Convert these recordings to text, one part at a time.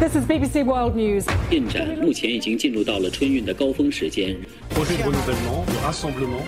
This is BBC World News. 进展目前已经进入到了春运的高峰时间。 projet de renouvellement, de rassemblement.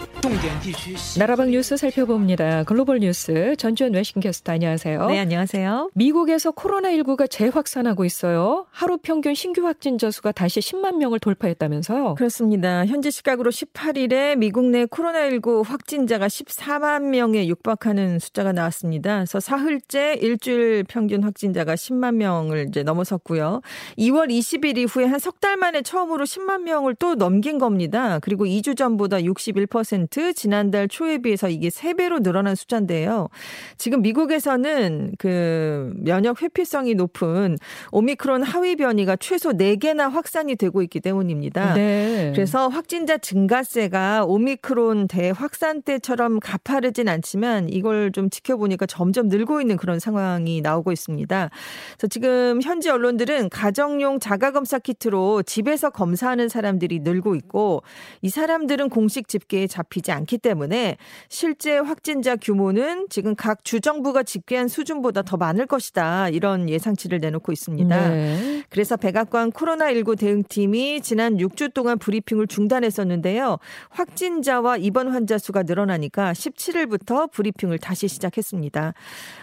나라방 뉴스 살펴봅니다. 글로벌 뉴스 전주현 외신 캐스터 안녕하세요. 네, 안녕하세요. 미국에서 코로나19가 재확산하고 있어요. 하루 평균 신규 확진자 수가 다시 10만 명을 돌파했다면서요. 그렇습니다. 현지 시각으로 18일에 미국 내 코로나19 확진자가 14만 명에 육박하는 숫자가 나왔습니다. 그래서 사흘째 일주일 평균 확진자가 10만 명을 이제 넘어섰고요. 2월 20일 이후에 한 석 달 만에 처음으로 10만 명을 또 넘긴 겁니다. 그리고 2주 전보다 61% 지난달 초에 비해서 이게 3배로 늘어난 숫자인데요. 지금 미국에서는 그 면역 회피성이 높은 오미크론 하위 변이가 최소 4개나 확산이 되고 있기 때문입니다. 네. 그래서 확진자 증가세가 오미크론 대확산 때처럼 가파르진 않지만 이걸 좀 지켜보니까 점점 늘고 있는 그런 상황이 나오고 있습니다. 그래서 지금 현지 언론들은 가정용 자가검사 키트로 집에서 검사하는 사람들이 늘고 있고 이 사람들은 공식 집계에 잡히지 않기 때문에 실제 확진자 규모는 지금 각 주정부가 집계한 수준보다 더 많을 것이다. 이런 예상치를 내놓고 있습니다. 네. 그래서 백악관 코로나19 대응팀이 지난 6주 동안 브리핑을 중단했었는데요. 확진자와 입원 환자 수가 늘어나니까 17일부터 브리핑을 다시 시작했습니다.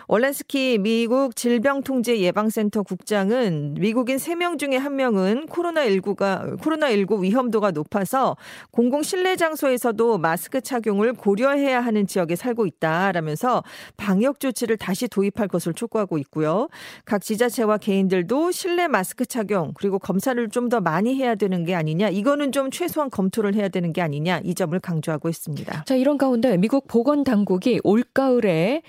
월렌스키 미국 질병통제예방센터 국장은 미국인 3명 중에 1명은 코로나19가 코로나19 위험도가 높아서 공공 실내 장소에서도 마스크 착용을 고려해야 하는 지역에 살고 있다라면서 방역 조치를 다시 도입할 것을 촉구하고 있고요. 각 지자체와 개인들도 실내 마스크 착용 그리고 검사를 좀 더 많이 해야 되는 게 아니냐 이거는 좀 최소한 검토를 해야 되는 게 아니냐 이 점을 강조하고 있습니다. 자, 이런 가운데 미국 보건 당국이 올 가을에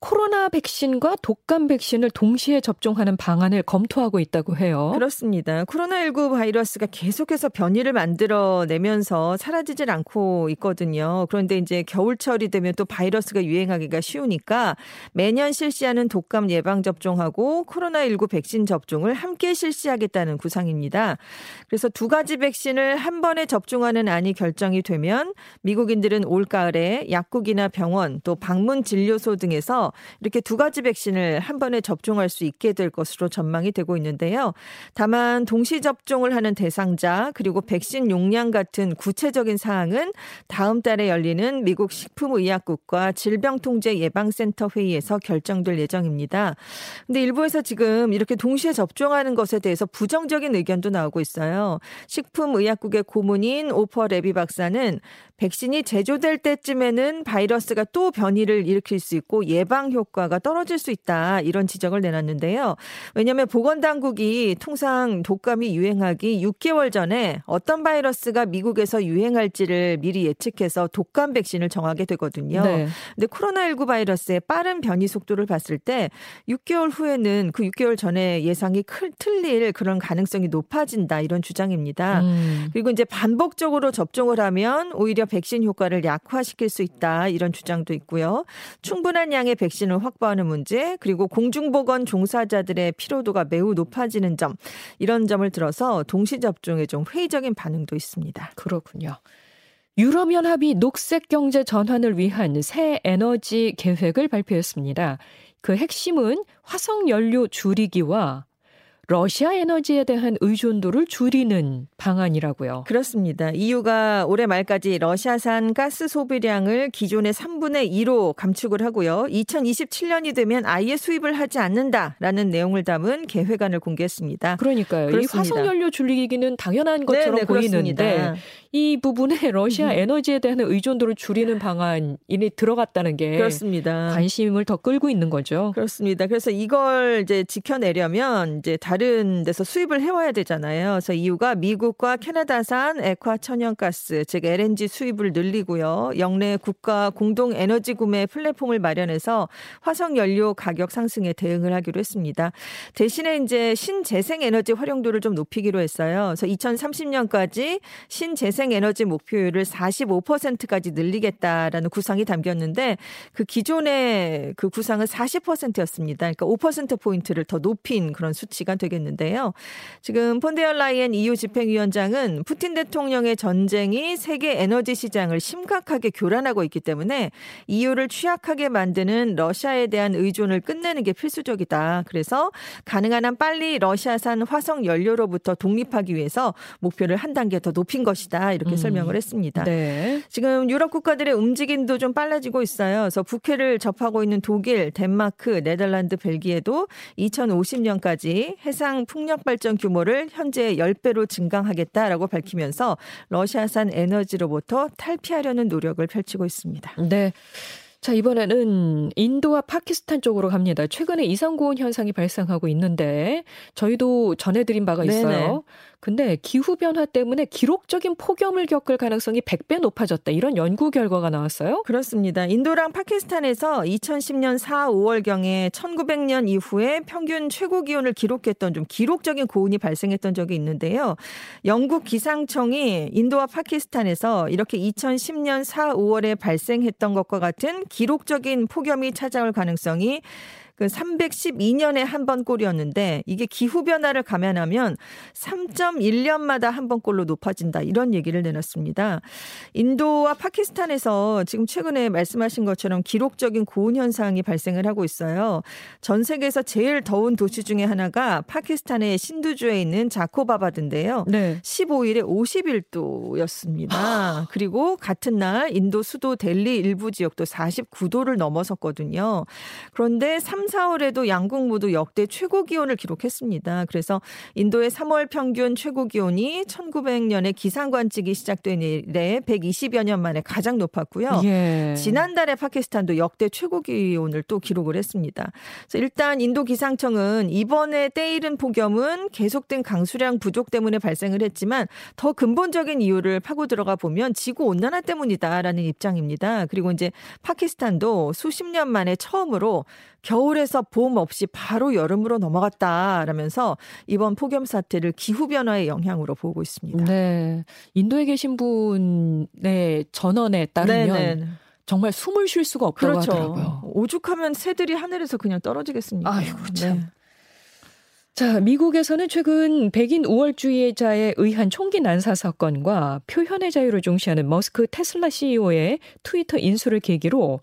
코로나 백신과 독감 백신을 동시에 접종하는 방안을 검토하고 있다고 해요. 그렇습니다. 코로나19 바이러스가 계속해서 변이를 만들어내면서 사라지질 않고 있거든요. 그런데 이제 겨울철이 되면 또 바이러스가 유행하기가 쉬우니까 매년 실시하는 독감 예방 접종하고 코로나19 백신 접종을 함께 실시하겠다는 구상입니다. 그래서 두 가지 백신을 한 번에 접종하는 안이 결정이 되면 미국인들은 올가을에 약국이나 병원 또 방문 진료소 등에서 이렇게 두 가지 백신을 한 번에 접종할 수 있게 될 것으로 전망이 되고 있는데요. 다만 동시 접종을 하는 대상자 그리고 백신 용량 같은 구체적인 사항은 다음 달에 열리는 미국 식품의약국과 질병통제예방센터 회의에서 결정될 예정입니다. 근데 일부에서 지금 이렇게 동시에 접종하는 것에 대해서 부정적인 의견도 나오고 있어요. 식품의약국의 고문인 오퍼 레비 박사는 백신이 제조될 때쯤에는 바이러스가 또 변이를 일으킬 수 있고 예방 효과가 떨어질 수 있다. 이런 지적을 내놨는데요. 왜냐하면 보건당국이 통상 독감이 유행하기 6개월 전에 어떤 바이러스가 미국에서 유행할지를 미리 예측해서 독감 백신을 정하게 되거든요. 네. 근데 코로나19 바이러스의 빠른 변이 속도를 봤을 때 6개월 후에는 그 6개월 전에 예상이 클, 틀릴 그런 가능성이 높아진다. 이런 주장입니다. 음. 그리고 이제 반복적으로 접종을 하면 오히려 백신 효과를 약화시킬 수 있다 이런 주장도 있고요. 충분한 양의 백신 을 확보하는 문제 그리고 공중보건 종사자들의 피로도가 매우 높아지는 점 이런 점을 들어서 동시 접종에 좀 회의적인 반응도 있습니다. 그렇군요. 유럽 연합이 녹색 경제 전환을 위한 새 에너지 계획을 발표했습니다. 그 핵심은 화석 연료 줄이기와 러시아 에너지에 대한 의존도를 줄이는 방안이라고요. 그렇습니다. EU가 올해 말까지 러시아산 가스 소비량을 기존의 3분의 2로 감축을 하고요. 2027년이 되면 아예 수입을 하지 않는다라는 내용을 담은 계획안을 공개했습니다. 그러니까요. 이 그렇습니다. 화석 연료 줄이기는 당연한 것처럼 네네, 보이는데 그렇습니다. 이 부분에 러시아 에너지에 대한 의존도를 줄이는 방안이 들어갔다는 게 그렇습니다. 관심을 더 끌고 있는 거죠. 그렇습니다. 그래서 이걸 이제 지켜내려면 이제 다른 데서 수입을 해와야 되잖아요. 그래서 EU가 미국과 캐나다산 액화 천연가스, 즉 LNG 수입을 늘리고요. 영내 국가 공동 에너지 구매 플랫폼을 마련해서 화석 연료 가격 상승에 대응을 하기로 했습니다. 대신에 이제 신재생 에너지 활용도를 좀 높이기로 했어요. 그래서 2030년까지 신재생 에너지 목표율을 45%까지 늘리겠다라는 구상이 담겼는데 그 기존의 그 구상은 40%였습니다. 그러니까 5% 포인트를 더 높인 그런 수치가 되겠 되겠는데요. 지금 폰데어 라이엔 EU 집행위원장은 푸틴 대통령의 전쟁이 세계 에너지 시장을 심각하게 교란하고 있기 때문에 EU를 취약하게 만드는 러시아에 대한 의존을 끝내는 게 필수적이다. 그래서 가능한 한 빨리 러시아산 화석 연료로부터 독립하기 위해서 목표를 한 단계 더 높인 것이다. 이렇게 음. 설명을 했습니다. 네. 지금 유럽 국가들의 움직임도 좀 빨라지고 있어요. 그래서 북해를 접하고 있는 독일, 덴마크, 네덜란드, 벨기에도 2050년까지 해상 풍력 발전 규모를 현재 10배로 증강하겠다라고 밝히면서 러시아산 에너지로부터 탈피하려는 노력을 펼치고 있습니다. 네. 자, 이번에는 인도와 파키스탄 쪽으로 갑니다. 최근에 이상고온 현상이 발생하고 있는데 저희도 전해드린 바가 있어요. 네네. 근데 기후 변화 때문에 기록적인 폭염을 겪을 가능성이 100배 높아졌다. 이런 연구 결과가 나왔어요. 그렇습니다. 인도랑 파키스탄에서 2010년 4, 5월 경에 1900년 이후에 평균 최고 기온을 기록했던 좀 기록적인 고온이 발생했던 적이 있는데요. 영국 기상청이 인도와 파키스탄에서 이렇게 2010년 4, 5월에 발생했던 것과 같은 기록적인 폭염이 찾아올 가능성이 그 312년에 한 번 꼴이었는데 이게 기후 변화를 감안하면 3.1년마다 한 번 꼴로 높아진다 이런 얘기를 내놨습니다. 인도와 파키스탄에서 지금 최근에 말씀하신 것처럼 기록적인 고온 현상이 발생을 하고 있어요. 전 세계에서 제일 더운 도시 중에 하나가 파키스탄의 신두주에 있는 자코바바드인데요. 네. 15일에 51도였습니다. 그리고 같은 날 인도 수도 델리 일부 지역도 49도를 넘어섰거든요. 그런데 3 4월에도 양국 모두 역대 최고 기온을 기록했습니다. 그래서 인도의 3월 평균 최고 기온이 1900년에 기상관측이 시작된 이래 120여 년 만에 가장 높았고요. 예. 지난달에 파키스탄도 역대 최고 기온을 또 기록을 했습니다. 그래서 일단 인도 기상청은 이번에 때이른 폭염은 계속된 강수량 부족 때문에 발생을 했지만 더 근본적인 이유를 파고 들어가 보면 지구 온난화 때문이다라는 입장입니다. 그리고 이제 파키스탄도 수십 년 만에 처음으로 겨울 에서 봄 없이 바로 여름으로 넘어갔다라면서 이번 폭염 사태를 기후 변화의 영향으로 보고 있습니다. 네. 인도에 계신 분의 전언에 따르면 네네. 정말 숨을 쉴 수가 없다고 그렇죠. 하더라고요. 오죽하면 새들이 하늘에서 그냥 떨어지겠습니까? 아이고 참. 네. 자, 미국에서는 최근 백인 우월주의자에 의한 총기 난사 사건과 표현의 자유를 중시하는 머스크 테슬라 CEO의 트위터 인수를 계기로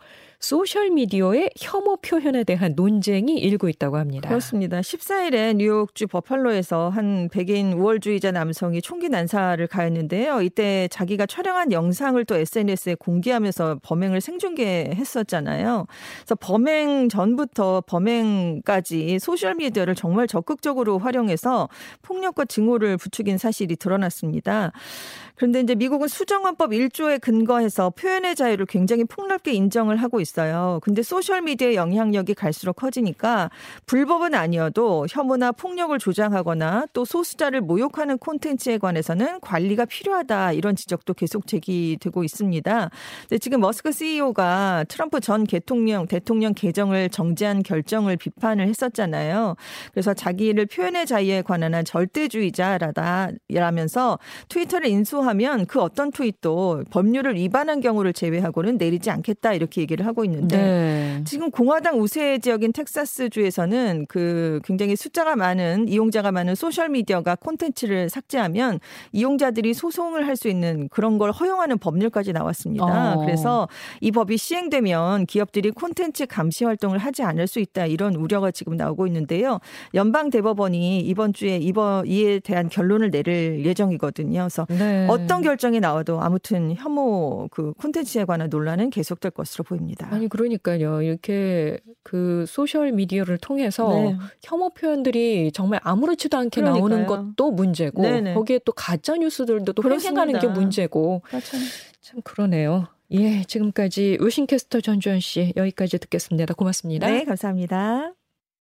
소셜 미디어의 혐오 표현에 대한 논쟁이 일고 있다고 합니다. 그렇습니다. 14일에 뉴욕주 버팔로에서 한 백인 우월주의자 남성이 총기 난사를 가했는데요. 이때 자기가 촬영한 영상을 또 SNS에 공개하면서 범행을 생중계했었잖아요. 그래서 범행 전부터 범행까지 소셜 미디어를 정말 적극적으로 활용해서 폭력과 증오를 부추긴 사실이 드러났습니다. 그런데 이제 미국은 수정헌법 1조에 근거해서 표현의 자유를 굉장히 폭넓게 인정을 하고 있 어요. 근데 소셜미디어의 영향력이 갈수록 커지니까 불법은 아니어도 혐오나 폭력을 조장하거나 또 소수자를 모욕하는 콘텐츠에 관해서는 관리가 필요하다 이런 지적도 계속 제기되고 있습니다. 근데 지금 머스크 CEO가 트럼프 전 대통령 대통령 계정을 정지한 결정을 비판을 했었잖아요. 그래서 자기를 표현의 자유에 관한 한 절대주의자라다 라면서 트위터를 인수 하면 그 어떤 트윗도 법률을 위반한 경우를 제외하고는 내리지 않겠다 이렇게 얘기를 하고 있는데 네. 지금 공화당 우세 지역인 텍사스주에서는 그 굉장히 숫자가 많은 이용자가 많은 소셜 미디어가 콘텐츠를 삭제하면 이용자들이 소송을 할 수 있는 그런 걸 허용하는 법률까지 나왔습니다. 어. 그래서 이 법이 시행되면 기업들이 콘텐츠 감시 활동을 하지 않을 수 있다 이런 우려가 지금 나오고 있는데요. 연방 대법원이 이번 주에 이번 이에 대한 결론을 내릴 예정이거든요. 그래서 네. 어떤 결정이 나와도 아무튼 혐오 그 콘텐츠에 관한 논란은 계속될 것으로 보입니다. 아니 그러니까요. 이렇게 그 소셜 미디어를 통해서 네. 혐오 표현들이 정말 아무렇지도 않게 그러니까요. 나오는 것도 문제고 네네. 거기에 또 가짜 뉴스들도 또 횡행하는 게 문제고 그렇죠. 참 그러네요. 예, 지금까지 우신캐스터 전주현 씨 여기까지 듣겠습니다. 고맙습니다. 네, 감사합니다.